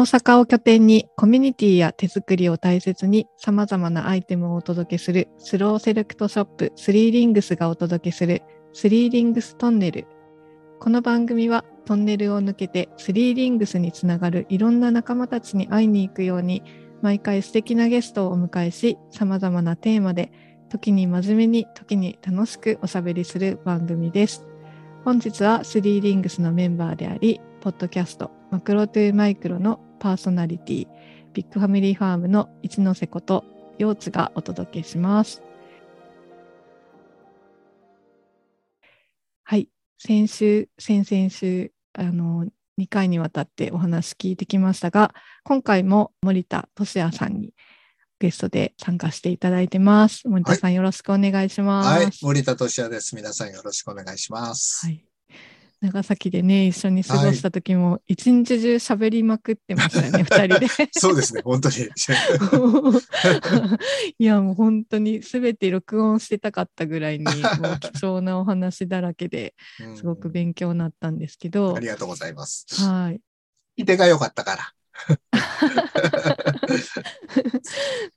大阪を拠点にコミュニティや手作りを大切に様々なアイテムをお届けするスローセレクトショップスリーリングスがお届けするスリーリングストンネル。この番組はトンネルを抜けてスリーリングスにつながるいろんな仲間たちに会いに行くように毎回素敵なゲストをお迎えし様々なテーマで時に真面目に時に楽しくおしゃべりする番組です。本日はスリーリングスのメンバーであり、ポッドキャストマクロトゥーマイクロのパーソナリティ、ビッグファミリーファームの一ノ瀬こと陽津がお届けします。はい、先週、先々週、あの、2回にわたってお話聞いてきましたが、今回も森田俊也さんにゲストで参加していただいてます。森田さん、よろしくお願いします。はい、森田俊也です。皆さんよろしくお願いします。はい。長崎でね、一緒に過ごした時も、一日中喋りまくってましたよね、二人で。そうですね、本当に。いや、もう本当に全て録音してたかったぐらいに、もう貴重なお話だらけで、すごく勉強になったんですけど。ありがとうございます。はい。いてが良かったから。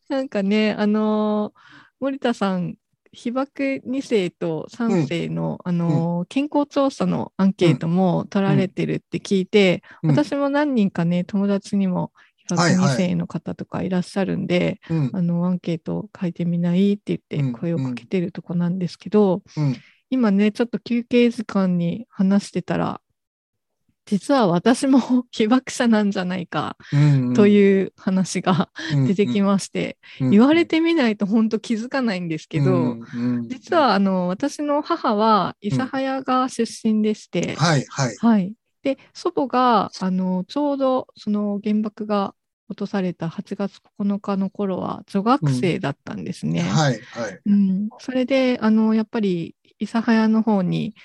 なんかね、あのー、森田さん、被爆2世と3世の、うん、あの、うん、健康調査のアンケートも取られてるって聞いて、うん、私も何人かね、友達にも被爆2世の方とかいらっしゃるんで、はいはい、あの、アンケート書いてみないって言って声をかけてるとこなんですけど、今ね、ちょっと休憩時間に話してたら、実は私も 被爆者なんじゃないかという話が出てきまして、言われてみないと本当気づかないんですけど、実はあの私の母は諫早が出身でして、はいはい。はい。で、祖母があのちょうどその原爆が落とされた8月9日の頃は女学生だったんですね。はいはい。うん、それであのやっぱり諫早の方に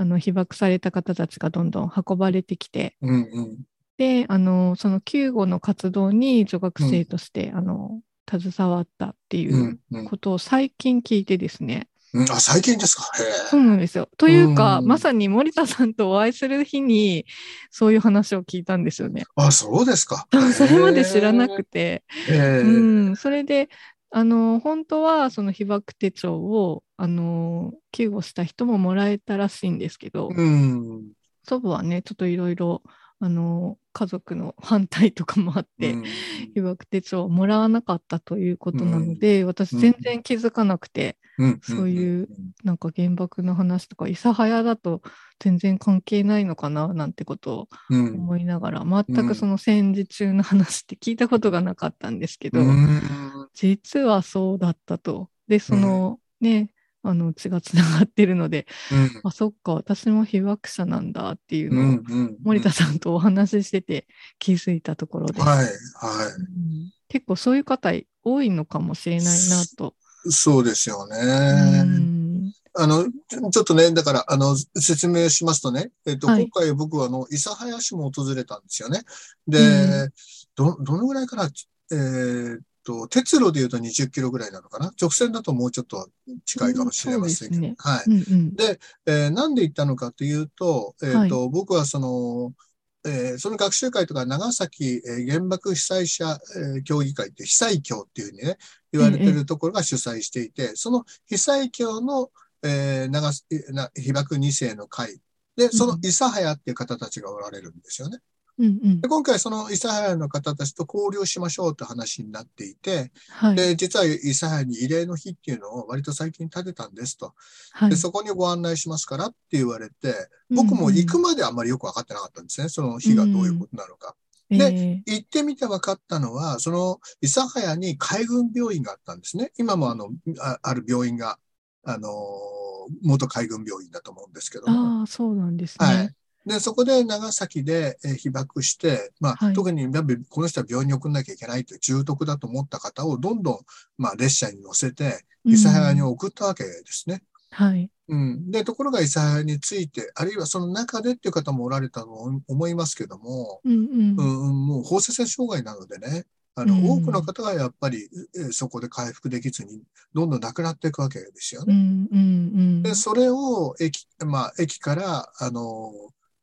あの被爆された方たちがどんどん運ばれてきて、うんうん、であのその救護の活動に女学生として、うん、あの携わったっていうことを最近聞いてですね。うん。うん、あ最近ですか？そうなんですよ。というか、うん、まさに森田さんとお会いする日にそういう話を聞いたんですよね。あそうですか。それまで知らなくて、うん、それであの本当はその被爆手帳をあの救護した人ももらえたらしいんですけど、うん、祖母はねちょっといろいろあの家族の反対とかもあって、うん、被爆手帳をもらわなかったということなので、うん、私全然気づかなくて、うん、そういうなんか原爆の話とか諫早だと全然関係ないのかななんてことを思いながら、全くその戦時中の話って聞いたことがなかったんですけど、実はそうだったと。でそのねあの血がつながってるので、うん、あそっか私も被爆者なんだっていうのを、うんうんうん、森田さんとお話ししてて気づいたところで。す、はいはい。うん、結構そういう方多いのかもしれないなと。そうですよね。あの、ちょっとね、だから、あの、説明しますとね、えっと、はい、今回僕は、あの、諫早市も訪れたんですよね。で、ど、どのぐらいかな、えー、と、鉄路で言うと20キロぐらいなのかな？直線だともうちょっと近いかもしれませんけど。ね、はい。うんうん、で、えー、なんで行ったのかというと、えっ、ー、と、はい、僕はその、えー、その学習会とか長崎、えー、原爆被災者、えー、協議会って被災協っていうふうにね、言われてるところが主催していて、ええ、その被災協の、えー、長な被爆2世の会で、その諫早っていう方たちがおられるんですよね。うんうん、で今回その諫早の方たちと交流しましょうって話になっていて、はい、で実は諫早に慰霊の日っていうのを割と最近立てたんですと、はい、でそこにご案内しますからって言われて僕も行くまであんまりよく分かってなかったんですねその日がどういうことなのか。うん、で、えー、行ってみて分かったのはその諫早に海軍病院があったんですね。今もあのあある病院があの元海軍病院だと思うんですけどああそうなんですね。はいで、そこで長崎で被爆して、まあ、はい、特にこの人は病院に送んなきゃいけないという重篤だと思った方をどんどん、まあ、列車に乗せて、諫早に送ったわけですね。うん、はい。うん。で、ところが諫早について、あるいはその中でっていう方もおられたと思いますけども、うん、うんうん、もう放射線障害なのでね、あの、うん、多くの方がやっぱり、えそこで回復できずに、どんどん亡くなっていくわけですよね。うんうんうん、で、それを駅、まあ、駅から、あの、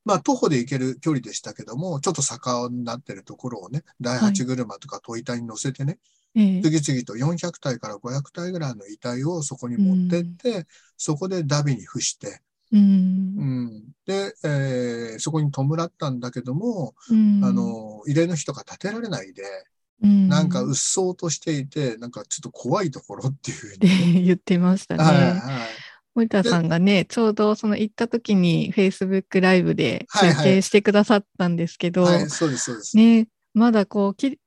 まあ、徒歩で行ける距離でしたけども、ちょっと坂になってるところをね、第8車とかトイタに乗せてね、ええ次々と400体から500体ぐらいの遺体をそこに持ってって、そこでダビに付して、う。うんん、で、えーそこに弔ったんだけども、うんあ、の、慰霊の日とか立てられないで、うんなんかうっそうとしていて、なんかちょっと怖いところっていうふうに。言ってましたね。はいはい。森田さんがね、ちょうどその行った時に Facebook ライブではいはい。中継してくださったんですけど、はい、そうです、そうです。ね、まだこうき、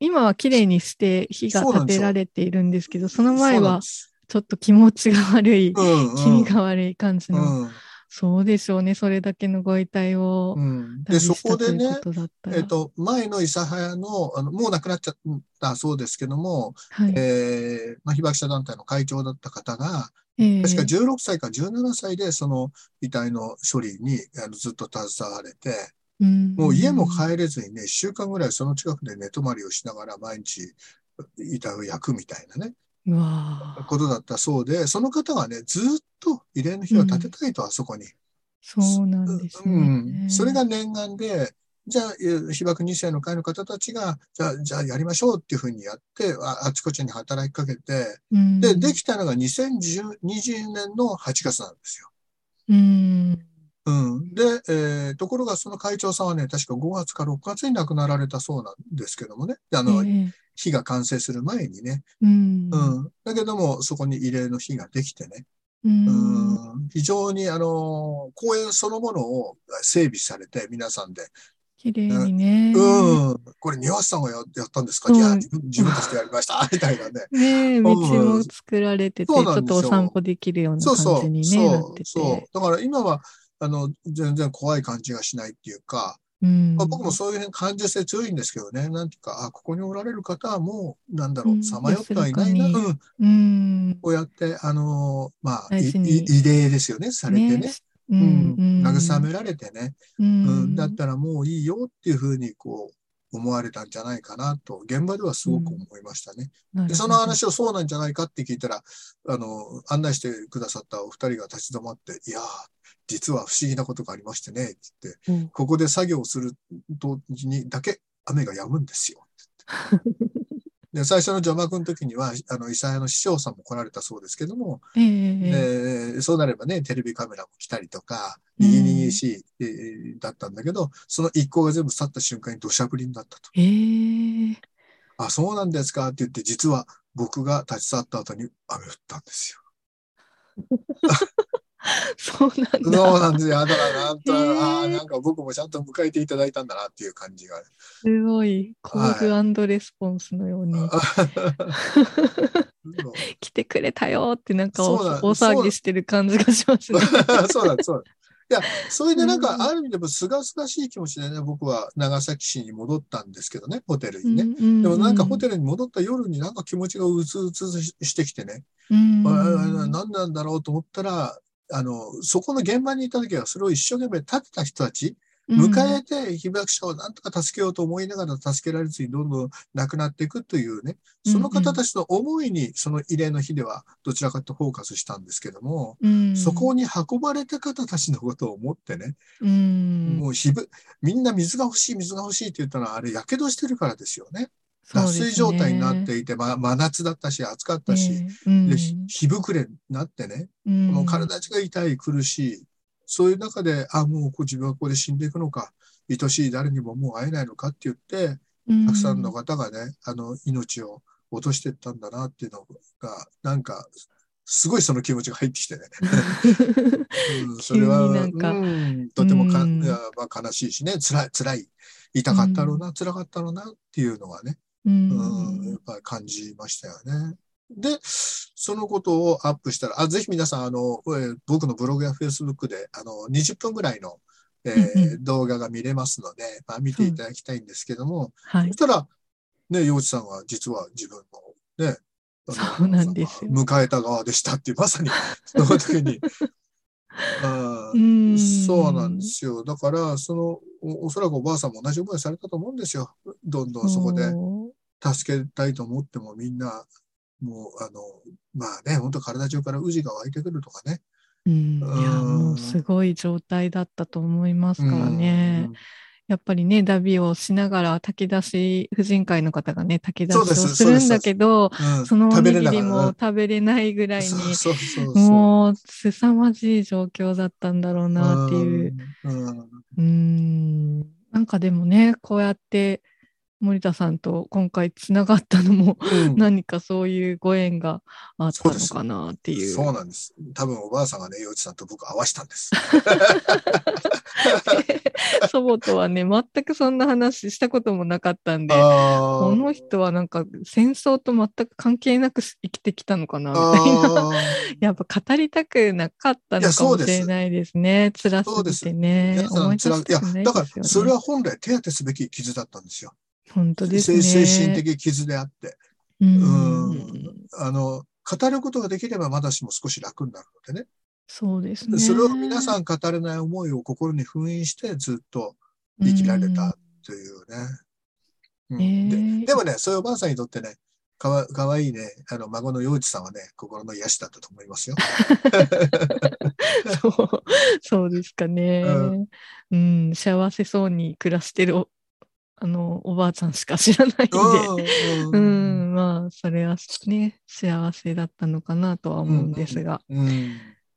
今は綺麗にして火が立てられているんですけど、その前はちょっと気持ちが悪い、うんうん。気味が悪い感じの、うんそうでしょうね、それだけのご遺体をうん、で、旅そこでね。えっ、と、前の諫早の、あの、もう亡くなっちゃったそうですけども、はい。えーまあ、被爆者団体の会長だった方が、ええ。確か16歳か17歳でその遺体の処理にあのずっと携われて、うん。もう家も帰れずにね、1週間ぐらいその近くで寝泊まりをしながら毎日遺体を焼くみたいなね、ことだったそうで、その方がね、ずっと慰霊の日を立てたいと、あそこに。そうなんですね。うん。それが念願で、じゃあ、え被爆2世の会の方たちが、じゃあ、じゃあやりましょうっていうふうにやって、ああちこちに働きかけて、うん、で、できたのが2020年の8月なんですよ。うん。うん。で、えーところがその会長さんはね、確か5月か6月に亡くなられたそうなんですけどもね。あの、ええ火が完成する前にね。うん。うん。だけども、そこに慰霊の火ができてね。うん。うん。非常に、あの、公園そのものを整備されて、皆さんで。綺麗にね。うん。これ、庭師さんがややったんですか、うんいや、自分自分たちでやりました。みたいなね。ねえ、ん道も作られてて、ちょっそうなんですよとお散歩できるようなそうそう。感じにね、なそうって。そう。だから今は、あの、全然怖い感じがしないっていうか、うんまあ、僕もそういう辺感受性強いんですけどね、なんていうか、あ、ここにおられる方はもう、なんだろうんう、さまよってはいないな、うん、うん。こうやって、あのーまあ、い大事にい慰霊ですよね、されてね。ううんん。慰められてね、ううんん。だったらもういいよっていうふうに、こう、思われたんじゃないかなと、現場ではすごく思いましたね。で、その話をそうなんじゃないかって聞いたら、あの、案内してくださったお二人が立ち止まって、いやー、実は不思議なことがありましてね、って言って、うんここで作業する時にだけ雨が止むんですよ。って言ってで最初の除幕の時には、あの、伊佐屋の師匠さんも来られたそうですけども、ええでそうなればね、テレビカメラも来たりとか、うんにぎにぎしい、えーだったんだけど、その一行が全部去った瞬間に土砂降りになったと。ええあ、そうなんですかって言って、実は僕が立ち去った後に雨降ったんですよ。そうなんそうだ。なんですよ。だからなんと、へーああ、なんか僕もちゃんと迎えていただいたんだなっていう感じが。すごい、コールレスポンスのように、そう来てくれたよってなんか大騒ぎしてる感じがしますね。そうなんです、そうなんです。いや、それでなんか、ある意味でも、すがすがしい気持ちでね、僕は長崎市に戻ったんですけどね、ホテルにね。でもなんかホテルに戻った夜になんか気持ちがうつうつしてきてね、ルああ何なんだろうと思ったら、あの、そこの現場にいた時はそれを一生懸命立てた人たち、迎えて被爆者をなんとか助けようと思いながら助けられずにどんどん亡くなっていくというね、その方たちの思いにその慰霊の日ではどちらかとフォーカスしたんですけども、そこに、に運ばれた方たちのことを思ってね、うん。もうひぶ、みんな水が欲しい、水が欲しいって言ったのはあれ、やけどしてるからですよね。脱水状態になっていて、ま、真夏だったし、暑かったし、で、ひ火膨れになってね、もう体が痛い、苦しい。そういう中で、あ、もう自分はここで死んでいくのか、愛しい誰にももう会えないのかって言って、たくさんの方がね、あの、命を落としていったんだなっていうのが、なんか、すごいその気持ちが入ってきてね。うん、それは、うん、とてもか、うん。まあ、悲しいしね、辛い、辛い、痛かったろうな、辛かったろうなっていうのがね、ううん、やんっぱり感じましたよね。で、そのことをアップしたら、あぜひ皆さん、あの、えー僕のブログやフェイスブックで、あの、20分ぐらいの、えー動画が見れますので、まあ、見ていただきたいんですけども、はいそしたら、ね、洋一さんは実は自分のね、そうなんですよ迎えた側でしたっていう、まさに その時に。あ そうなんですよ。だから、そのお、おそらくおばあさんも同じ思いされたと思うんですよ。どんどんそこでお助けたいと思ってもみんな、もう、あの、まあね、本当体中から宇治が湧いてくるとかね。うん、いやもうすごい状態だったと思いますからね。やっぱりね、旅をしながら炊き出し、婦人会の方がね、炊き出しをするんだけど、そのおにぎりも食べれないぐらいに、もう凄まじい状況だったんだろうなっていう。うん、なんかでもね、こうやって森田さんと今回つながったのも、うん、何かそういうご縁があったのかなっていう。そうなんです。多分おばあさんがね、洋一さんと僕合わしたんです。祖母とはね、全くそんな話したこともなかったんで、この人はなんか戦争と全く関係なく生きてきたのかなみたいな。やっぱ語りたくなかったのかもしれないですね。つ辛すぎてね。思い出いや、だからそれは本来手当てすべき傷だったんですよ。本当ですね。精神的傷であって。うん。あの、語ることができればまだしも少し楽になるのでね。そうですね。それを皆さん語れない思いを心に封印してずっと生きられたというね。うん、えー、ででもね、そういうおばあさんにとってね、かわかわいいね、あの、孫の洋一さんはね、心の癒しだったと思いますよ。そう、そうですかね、うん、うん。幸せそうに暮らしてるあの、おばあちゃんしか知らないんで、うん、まあ、それはね、幸せだったのかなとは思うんですが。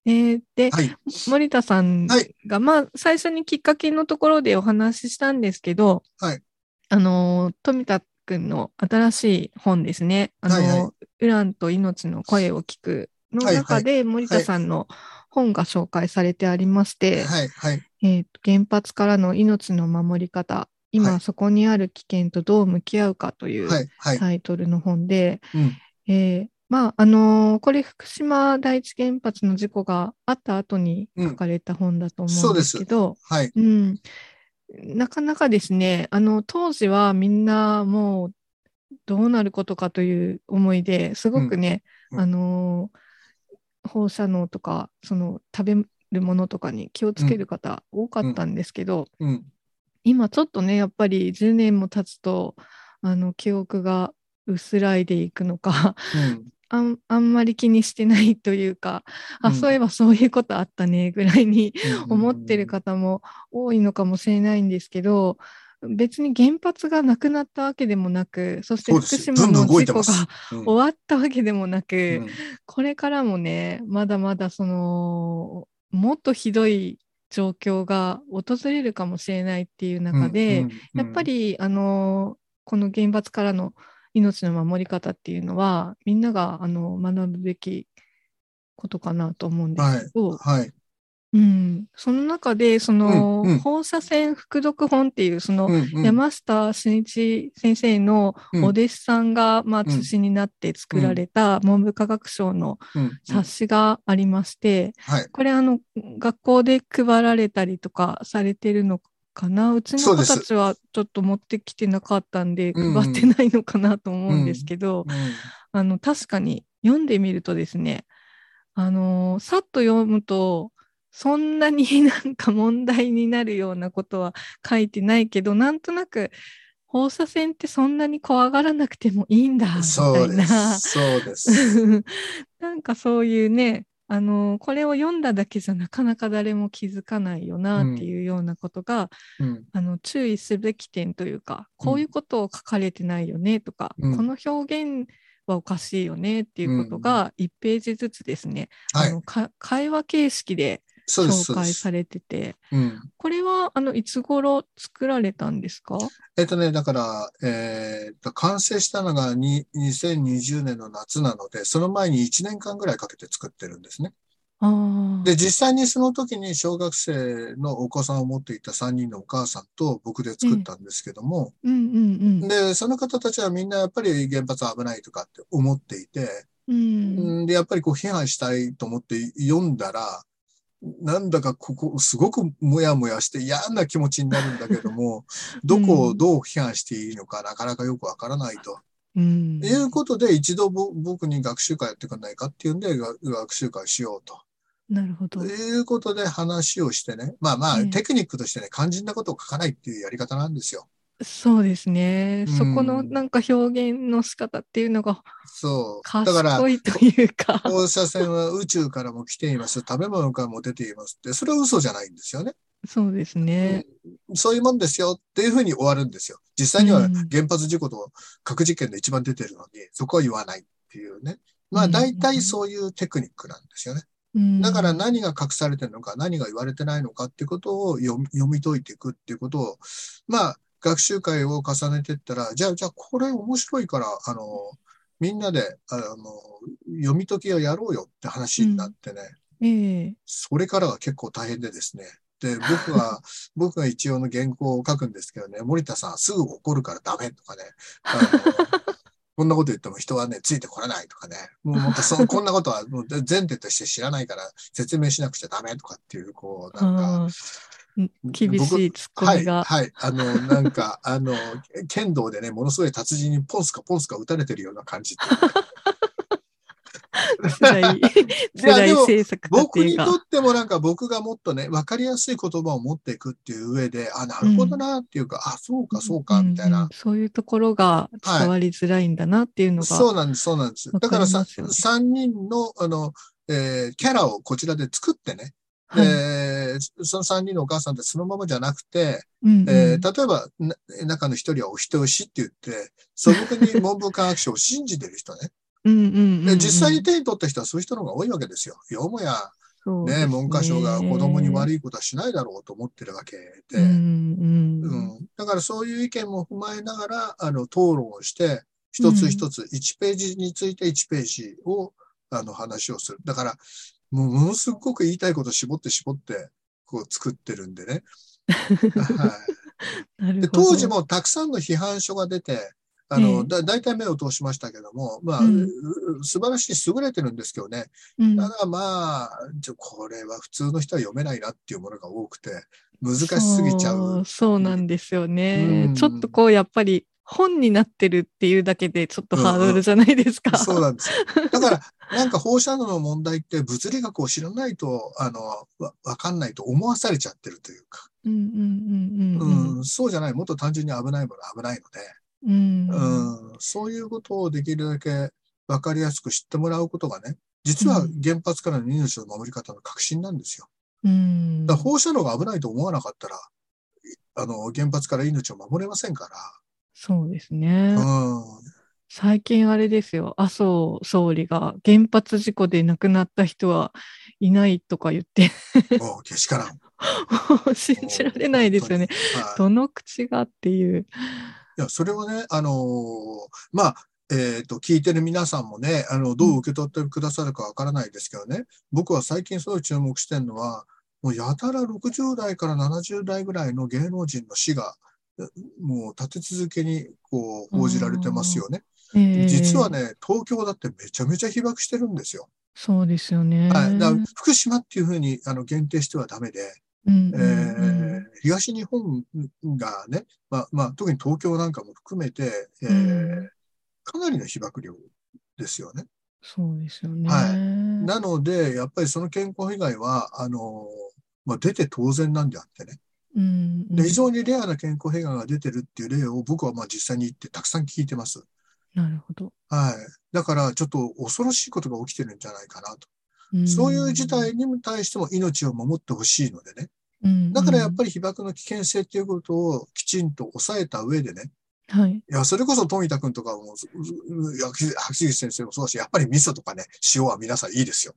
えー、で、はい、森田さんが、はい、まあ、最初にきっかけのところでお話ししたんですけど、はい、あの、富田君の新しい本ですね、あの、はいはい、ウランと命の声を聞くの中で、森田さんの本が紹介されてありまして、はいはい、えー、原発からの命の守り方、今そこにある危険とどう向き合うかというタイトルの本で、えまあ、あのー、これ福島第一原発の事故があった後に書かれた本だと思うんですけど、うんはい。うん、なかなかですね、あの、当時はみんなもうどうなることかという思いですごくね、うん、あのー、放射能とか、その食べるものとかに気をつける方多かったんですけど、うん今ちょっとねやっぱり10年も経つとあの記憶が薄らいでいくのか、う ん、あんまり気にしてないというか、あ、そういえばそういうことあったねぐらいに思ってる方も多いのかもしれないんですけど、別に原発がなくなったわけでもなく、そして福島の事故が終わったわけでもなく、これからもね、まだまだその、もっとひどい状況が訪れるかもしれないっていう中で、やっぱりあのこの原発からの命の守り方っていうのはみんながあの学ぶべきことかなと思うんですけど、はいはい、うん、その中で、その、うんうん、放射線副読本っていう、その、山下真一先生のお弟子さんが、まあ、通信になって作られた文部科学省の冊子がありまして、これ、あの、学校で配られたりとかされてるのかな？うちの子たちはちょっと持ってきてなかったんで、配ってないのかなと思うんですけど、あの、確かに読んでみるとですね、あのさっと読むと、そんなになんか問題になるようなことは書いてないけど、なんとなく放射線ってそんなに怖がらなくてもいいんだ、みたいな。そうです。なんかそういうね、あの、これを読んだだけじゃなかなか誰も気づかないよなっていうようなことが、うん、あの注意すべき点というか、こういうことを書かれてないよねとか、うん、この表現はおかしいよねっていうことが1ページずつですね、うん、あの、はい、会話形式で紹介されてて、うん、これはあのいつ頃作られたんですか？えっとね、だから、えー、と完成したのがに2020年の夏なので、その前に1年間ぐらいかけて作ってるんですね。で、実際にその時に小学生のお子さんを持っていた3人のお母さんと僕で作ったんですけども、で、その方たちはみんなやっぱり原発危ないとかって思っていて、うん、で、やっぱりこう批判したいと思って読んだら、なんだかここ、すごくもやもやして嫌な気持ちになるんだけども、どこをどう批判していいのかなかなかよくわからないと。うん、いうことで、一度僕に学習会やってくんないかっていうんで、学習会しようと。なるほど。ということで話をしてね。まあまあ、テクニックとしてね、肝心なことを書かないっていうやり方なんですよ。そうですね。うんそこのなんか表現の仕方っていうのがそう。だから、賢いというか。放射線は宇宙からも来ています。食べ物からも出ていますって、それは嘘じゃないんですよね。そうですね。そういうもんですよっていうふうに終わるんですよ。実際にはうん原発事故と核実験で一番出てるのに、そこは言わないっていうね。まあうん大体そういうテクニックなんですよね。うんだから何が隠されてるのか、何が言われてないのかっていうことを読み解いていくっていうことを、まあ学習会を重ねていったら、じゃあ、じゃあこれ面白いから、あの、みんなで、あの、読み解きをやろうよって話になってね。ええそれからは結構大変でですね。で、僕は、僕が一応の原稿を書くんですけどね、森田さんすぐ怒るからダメとかね。こんなこと言っても人はね、ついてこれないとかね。もうその、こんなことはもう前提として知らないから説明しなくちゃダメとかっていう、こう、なんか、厳しいツッコはい、ミが。はい。あの、なんか、あの、剣道でね、ものすごい達人にポンスかポンスか打たれてるような感じってい 僕にと。ってもなんか僕がもっとね、わかりやすい言葉を持っていくっていう上で、あ、なるほどなっていうか、あ、そうか、そうか、みたいなうんうん。そういうところが伝わりづらいんだなっていうのが。そうなんです、そうなんです。だからさ、りますよね3人の、あの、えーキャラをこちらで作ってね、はいえーその3人のお母さんってそのままじゃなくて、うんうん。えー例えば、な中の一人はお人よしって言って、素朴に文部科学省を信じてる人ね。うんうんうんうん。で実際に手に取った人はそういう人の方が多いわけですよ。よもや、ね、そうです文科省が子供にい悪いことはしないだろうと思ってるわけで、うんうんうん。だからそういう意見も踏まえながら、あの、討論をして、一つ一つ、1ページについて1ページを、あの、話をする。だから、もうものすごく言いたいことを絞って絞って、こう作ってるんでね。はい。で、当時もたくさんの批判書が出て、あの、ええだ、大体目を通しましたけども、まあ、うんう素晴らしい、優れてるんですけどね。うんただまあ、ちょこれは普通の人は読めないなっていうものが多くて、難しすぎちゃそうう。そうなんですよね、うんちょっとこうやっぱり本になってるっていうだけでちょっとハードルじゃないですか。そうなんですよ。だから、なんか放射能の問題って物理学を知らないと、あの、わわかんないと思わされちゃってるというか、そうじゃない、もっと単純に危ないものは危ないので、うんうん、そういうことをできるだけわかりやすく知ってもらうことがね、実は原発からの命の守り方の革新なんですよ。うんだ放射能が危ないと思わなかったら、あの、原発から命を守れませんかそうですね。ら。うん。最近あれですよ、麻生総理が原発事故で亡くなった人はいないとか言って、けしからん。信じられないですよね。はいどの口がっていう。いや、それはね、あのーまあ、えっ、と、聞いてる皆さんもね、あの、どう受け取ってくださるかわからないですけどね、僕は最近すごい注目してるのは、もうやたら60代から70代ぐらいの芸能人の死が、えもう立て続けにこう報じられてますよね。ええ実はね、東京だってめちゃめちゃ被爆してるんですよ。そうですよね。はい。だから福島っていうふうにあの限定してはダメで、うんうんうんえー東日本がね、まあ、まあ、特に東京なんかも含めて、えーうんかなりの被爆量ですよね。そうですよね。はいなので、やっぱりその健康被害は、あの、まあ、出て当然なんであってね。うんうんで非常にレアな健康被害が出てるっていう例を僕はまあ実際に行ってたくさん聞いてます。なるほど。はい。だからちょっと恐ろしいことが起きてるんじゃないかなと。んそういう事態に対しても命を守ってほしいのでね。うんだからやっぱり被爆の危険性っていうことをきちんと抑えた上でね。り、はい。いや、それこそ富田君とかも、うういや橋口先生もそうだし、やっぱり味噌とかね、塩は皆さんいいですよ。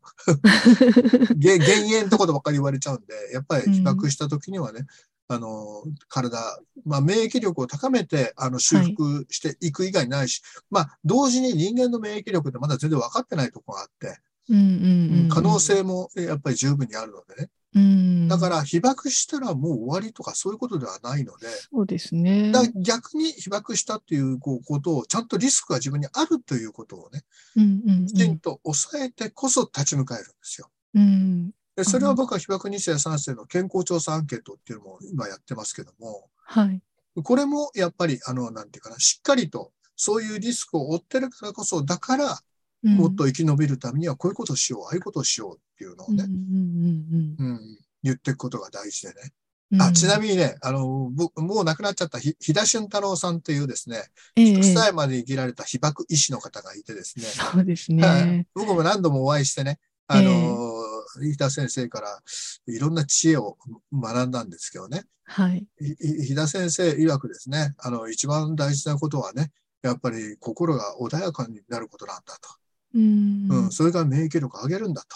げ減塩ってことばっかり言われちゃうんで、やっぱり被爆した時にはね、あの、体、まあ、免疫力を高めて、あの、修復していく以外ないし、まあ、同時に人間の免疫力ってまだ全然分かってないところがあって、うんうんうんうん可能性もえやっぱり十分にあるのでね。うんだから、被爆したらもう終わりとかそういうことではないので、そうですね。だ逆に被爆したっていうこうことを、ちゃんとリスクが自分にあるということをね、うんうんきちんと抑えてこそ立ち向かえるんですよ。うん。でそれは僕は被爆2世3世の健康調査アンケートっていうのも今やってますけども、はい。これもやっぱり、あの、なんていうかな、しっかりとそういうリスクを負ってるからこそ、だから、うん。もっと生き延びるためにはこういうことをしよう、ああいうことをしようっていうのをね、うんうんうんうんうん、言っていくことが大事でね。あちなみにね、あの、もう亡くなっちゃったひ、日田俊太郎さんというですね、ええ。100歳まで生きられた被爆医師の方がいてですね、そうですはい。ね。僕も何度もお会いしてね、あの、日田先生からいろんな知恵を学んだんですけどね、はい。ひひ日田先生曰くですね、あの、一番大事なことはね、やっぱり心が穏やかになることなんだと。うんうん、それが免疫力を上げるんだと。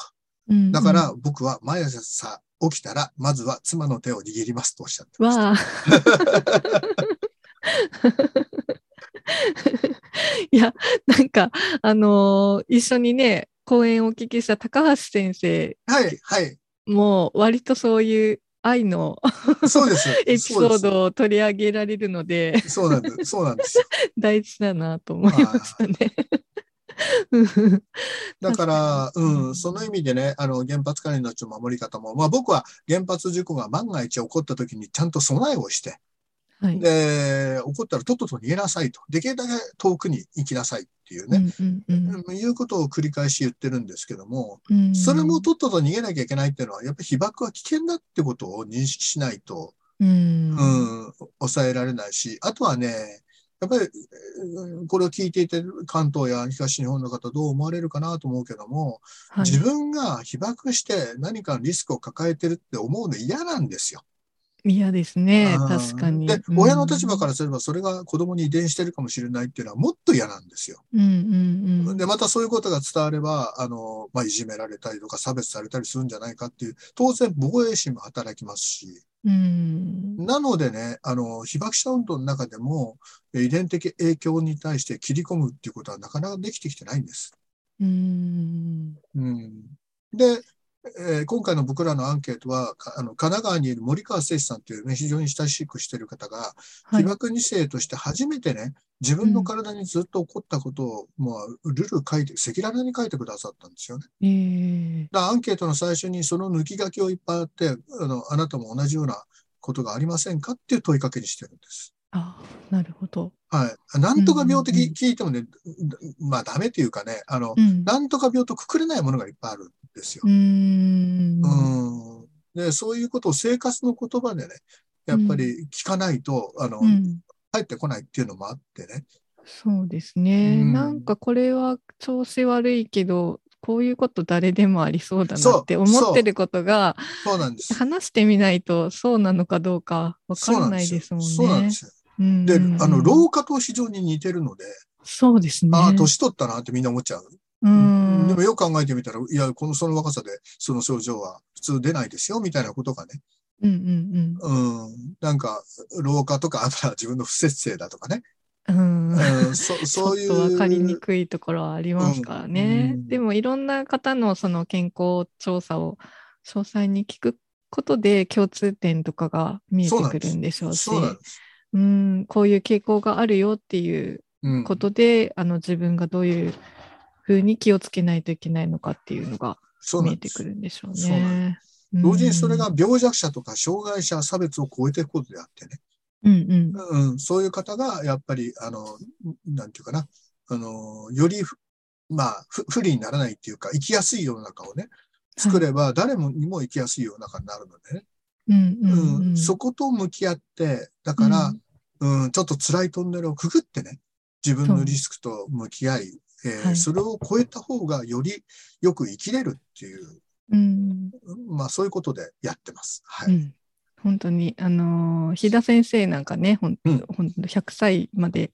うんだから僕は毎朝起きたら、まずは妻の手を握りますとおっしゃってました。わあ。いや、なんか、あのー一緒にね、講演をお聞きした高橋先生はい、はい。も割とそういう愛のそうです。エピソードを取り上げられるので、そうなんです。そうなんですよ。大事だなと思いましたね。う んだから、うん、その意味でね、あの、原発からの命の守り方も、まあ僕は原発事故が万が一起こった時にちゃんと備えをして、はい。で、起こったらとっとと逃げなさいと。できるだけ遠くに行きなさいっていうね、うんうんうんうんいうことを繰り返し言ってるんですけども、うんそれもとっとと逃げなきゃいけないっていうのは、やっぱり被爆は危険だってことを認識しないと、うんうん、抑えられないし、あとはね、やっぱり、えーこれを聞いていて、関東や東日本の方どう思われるかなと思うけども、はい自分が被爆して何かのリスクを抱えてるって思うの嫌なんですよ。嫌ですね、うん確かに。で、親の立場からすればそれが子供に遺伝してるかもしれないっていうのはもっと嫌なんですよ。うんうんうん。で、またそういうことが伝われば、あの、まあ、いじめられたりとか差別されたりするんじゃないかっていう、当然防衛心も働きますし、うんなのでね、あの、被爆者運動の中でも、え遺伝的影響に対して切り込むっていうことはなかなかできてきてないんです。うんうん。で、えー今回の僕らのアンケートは、かあの、神奈川にいる森川誠司さんというね、非常に親しくしている方が、はい被爆2世として初めてね、自分の体にずっと起こったことを、もう、ルル書いて、赤裸々に書いてくださったんですよね。ええだアンケートの最初にその抜き書きをいっぱいあって、あの、あなたも同じようなことがありませんかっていう問いかけにしてるんです。あなるほど。はい。なんとか病的うんうんうん聞いてもね、まあダメっていうかね、あの、うん。なんとか病とくくれないものがいっぱいあるんですよ。うん。うん。で、そういうことを生活の言葉でね、やっぱり聞かないと、あの、うん帰ってこないっていうのもあってね。そうですね。うんなんかこれは調子悪いけど、こういうこと誰でもありそうだなって思ってることが、そうなんです。話してみないとそうなのかどうかわからないですもんね。そうなんですで、あの、老化と非常に似てるので、そうですね。ああ、年取ったなってみんな思っちゃう。うんでもよく考えてみたら、いや、このその若さでその症状は普通出ないですよ、みたいなことがね。うんうんうん。なんか、老化とか、あとは自分の不節制だとかね。うん。うんうん、そ そういう。っと分かりにくいところはありますからね。うんでもいろんな方のその健康調査を詳細に聞くことで共通点とかが見えてくるんでしょうし、そうなんこういう傾向があるよっていううん。ことで、あの自分がどういうふうに気をつけないといけないのかっていうのが見えてくるんでしょうね。同時にそれが病弱者とか障害者差別を超えていくことであってね。うんうん。うん、そういう方が、やっぱり、あの、なんていうかな、あの、よりふ、まあ、ふ不利にならないっていうか、生きやすい世の中をね、作れば、誰もにも生きやすい世の中になるのでね。うんうんううん。ん、そこと向き合って、だから、うん、ちょっと辛いトンネルをくぐってね、自分のリスクと向き合い、えーはい。それを超えた方がよりよく生きれるっていう、うん。まあそういうことでやってます。はい。うん。本当に、あのー、飛田先生なんかね、ほんうん。ほんと100歳まで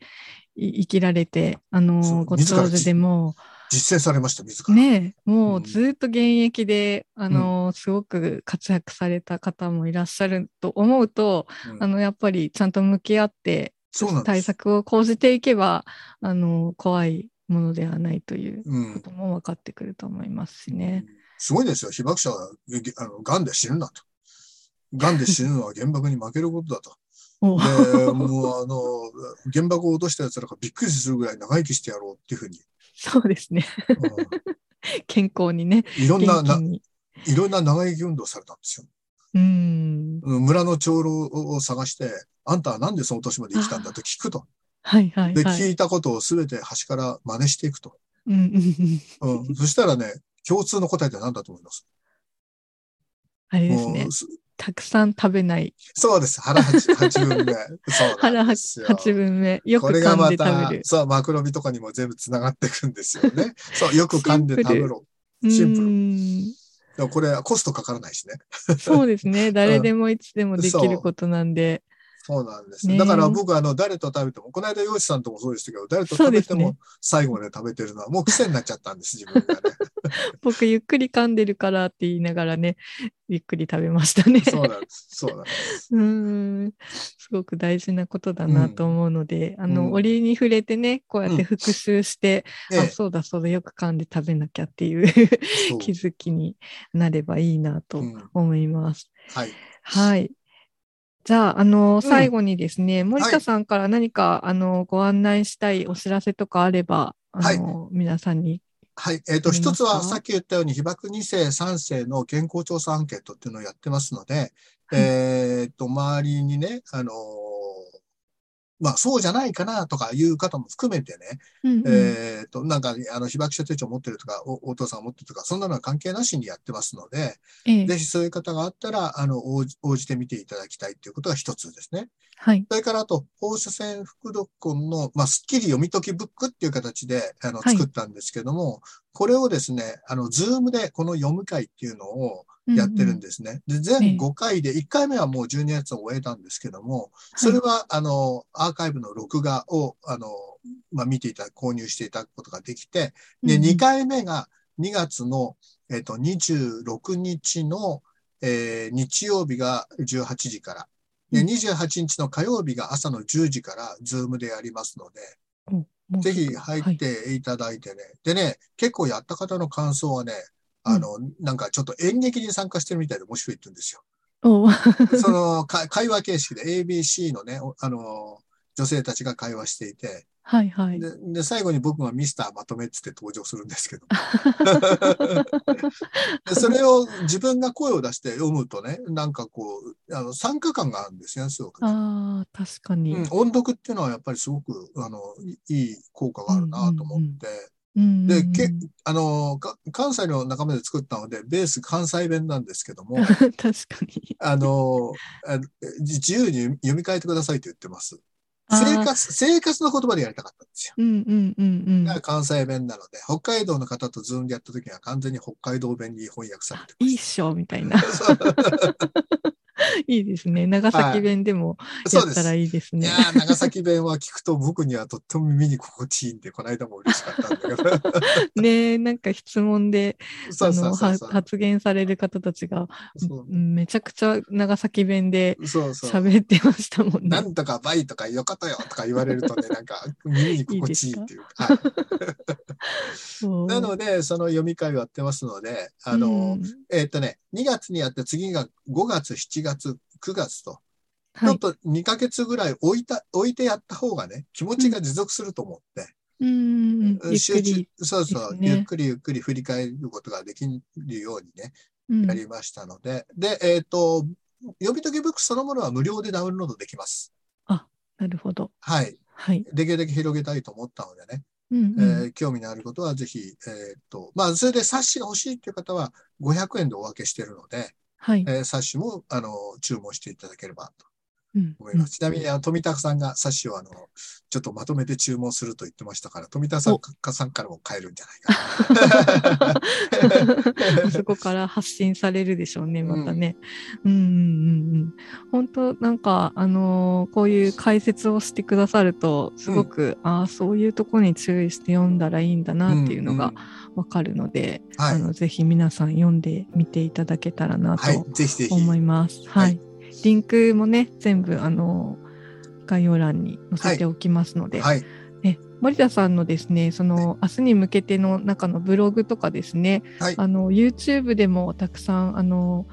い生きられて、あのーご長寿でも。実践されました、自ら。ね、もううん。ずっと現役で、あのーすごく活躍された方もいらっしゃると思うと、うん。あの、やっぱりちゃんと向き合って。対策を講じていけば、あのー怖いものではないといううんことも分かってくると思いますしね。すごいですよ。被爆者は、げあの、癌で死ぬなと。癌で死ぬのは原爆に負けることだと。おで、もうあの、原爆を落とした奴らがびっくりするぐらい長生きしてやろうっていうふうに。そうですね。うん健康にね、いろんなな。いろんな長生き運動されたんですよ。うん。うん村の長老を探して、あんたはなんでその年まで生きたんだと聞くと。はいはいで、はい。聞いたことをすべて端から真似していくと。うんうんそしたらね、共通の答えって何だと思います？あれですねたくさん食べない。そうです。腹八八分目。そうな腹んですよ。8分目。よく噛んで食べる、。そう、マクロビとかにも全部つながっていくんですよね。そう、よく噛んで食べろ。シンプルうーんでもこれコストかからないしね。そうですね。誰でもいつでもできることなんで。そうなんです。ねだから僕、あの、誰と食べても、この間、洋師さんともそうでしたけど、誰と食べても最後まで食べてるのはもう癖になっちゃったんです、自分がね。僕、ゆっくり噛んでるからって言いながらね、ゆっくり食べましたね。そうなんです。そうなんです。うーんすごく大事なことだなと思うので、あの、うん折に触れてね、こうやって復習して、えあ、そうだそうだ、よく噛んで食べなきゃっていう 気づきになればいいなとうん思います。はい。はい。じゃあ、あの、ん。最後にですね、森田さんから何か、あの、ご案内したいお知らせとかあれば、あの、皆さんに。はい。えっ、と、ありますか？一つはさっき言ったように被爆2世、3世の健康調査アンケートっていうのをやってますので、はい。えっ、と、周りにね、あのーまあ、そうじゃないかなとかいう方も含めてね、うんうんえっ、と、なんか、あの、被爆者手帳持ってるとかお、お父さん持ってるとか、そんなのは関係なしにやってますので、ええぜひそういう方があったら、あの、応じ応じてみていただきたいということが一つですね。はい。それからあと、放射線副読本の、まあ、スッキリ読み解きブックっていう形で、あの、はい作ったんですけども、これをですね、あの、ズームでこの読む会っていうのをやってるんですね。で、ええ。全5回で、1回目はもう12月を終えたんですけども、それは、あの、アーカイブの録画を、あの、まあ、見ていただ購入していただくことができて、で、2回目が2月の、えっと、26日の、えー日曜日が18時から、で、うん。28日の火曜日が朝の10時から、ズームでやりますので、ぜひ入っはいていただいてね。でね、結構やった方の感想はね、あの、なんかちょっと演劇に参加してるみたいで面白いって言うんですよ。お その、か会話形式で ABC のね、おあの、女性たちが会話していて、はいはい。で、で最後に僕がミスターまとめっつって登場するんですけど。でそれを自分が声を出して読むとね、なんかこう、あの参加感があるんですよね、すごくね、ああ、確かに。うん。音読っていうのはやっぱりすごく、あの、いいい効果があるなと思って。うんで、うんけあのか、関西の仲間で作ったので、ベース関西弁なんですけども、確かに。あのあ自由に読み替えてくださいと言ってます。生活、生活の言葉でやりたかったんですよ。うんうんうんうん。だから関西弁なので、北海道の方とズームでやった時には完全に北海道弁に翻訳されてましいいっしょみたいな。いいですね。長崎弁でもや。ったらいいですねいや。ー長崎弁は聞くと僕にはとっても耳に心地いいんで、この間も嬉しかったんだけど。ねなんか質問で。発言される方たちがめちゃくちゃ長崎弁で。喋ってましたもんね。なんとか倍とかよかとよとか言われるとね、なんか耳に心地いいっていう。はいそうなので、その読み会をやってますので、あの、うんえっ、とね、2月にやって次が5月、7月、9月と、ちはい。ょっと2ヶ月ぐらい置いた、置いてやった方がね、気持ちが持続すると思って、うん。集中そうそう、ねゆっくりゆっくり振り返ることができるようにね、うんやりましたので、で、えっ、と、読み解きブックそのものは無料でダウンロードできます。なるほど。はい。はい。できるだけ広げたいと思ったのでね、うんえうんー興味のあることはぜひ、えっ、と、まあ、それで冊子が欲しいっていう方は500円でお分けしているので、はい。えー冊子も、あの、注文していただければと思います。ちなみに、あの富田さんが冊子を、あの、ちょっとまとめて注文すると言ってましたから、富田さんかさんからも買えるんじゃないかな。そこから発信されるでしょうね、またね。うん、うん、うんうん。本当なんか、あのーこういう解説をしてくださると、すごく、ああ、そういうとこに注意して読んだらいいんだなっていうのがんんわかるので、はい。あの、ぜひ皆さん読んでみていただけたらなはいと。ぜひぜひ。思います。は。はいリンクもね、全部、あのー概要欄に載せておきますので、はい。え森田さんのですね、その明日に向けての中のブログとかですね、はい。あの YouTube でもたくさんあの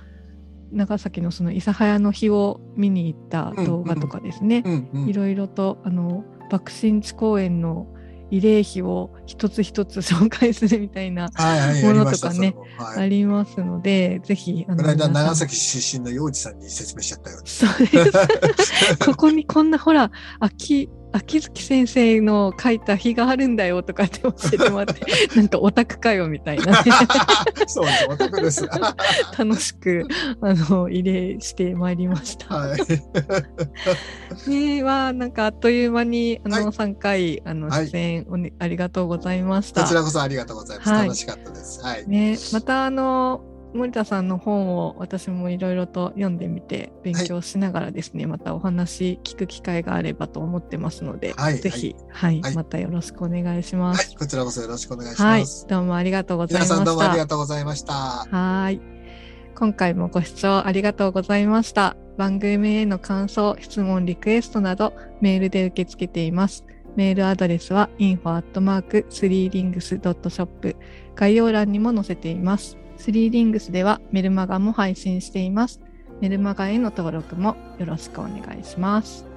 長崎のその諫早の日を見に行った動画とかですね、いろいろとあの爆心地公園の慰霊碑を一つ一つ紹介するみたいなものとかね。ありますので、ぜひあこの間、長崎出身の洋二さんに説明しちゃったよ。そうです ここにこんなほらあ木秋月先生の書いた日があるんだよとかって教えてもらって、なんかオタクかよみたいな、ね、そうです、オタクです。楽しく、あの、入れしてまいりました。はい。ねは、なんかあっという間に、あの、はい、3回、あの、出演お、ね、ありがとうございました。こちらこそありがとうございます。はい、楽しかったです。はい。ねまた、あの、森田さんの本を私もいろいろと読んでみて勉強しながらですね、はい、またお話聞く機会があればと思ってますので、はい、ぜひ、はい、はい、またよろしくお願いします、こちらこそよろしくお願いします。どうもありがとうございました。皆さんどうもありがとうございました。はい。今回もご視聴ありがとうございました。番組への感想、質問、リクエストなどメールで受け付けています。メールアドレスは info.3rings.shop 概要欄にも載せています。スリーリングスではメルマガも配信しています。メルマガへの登録もよろしくお願いします。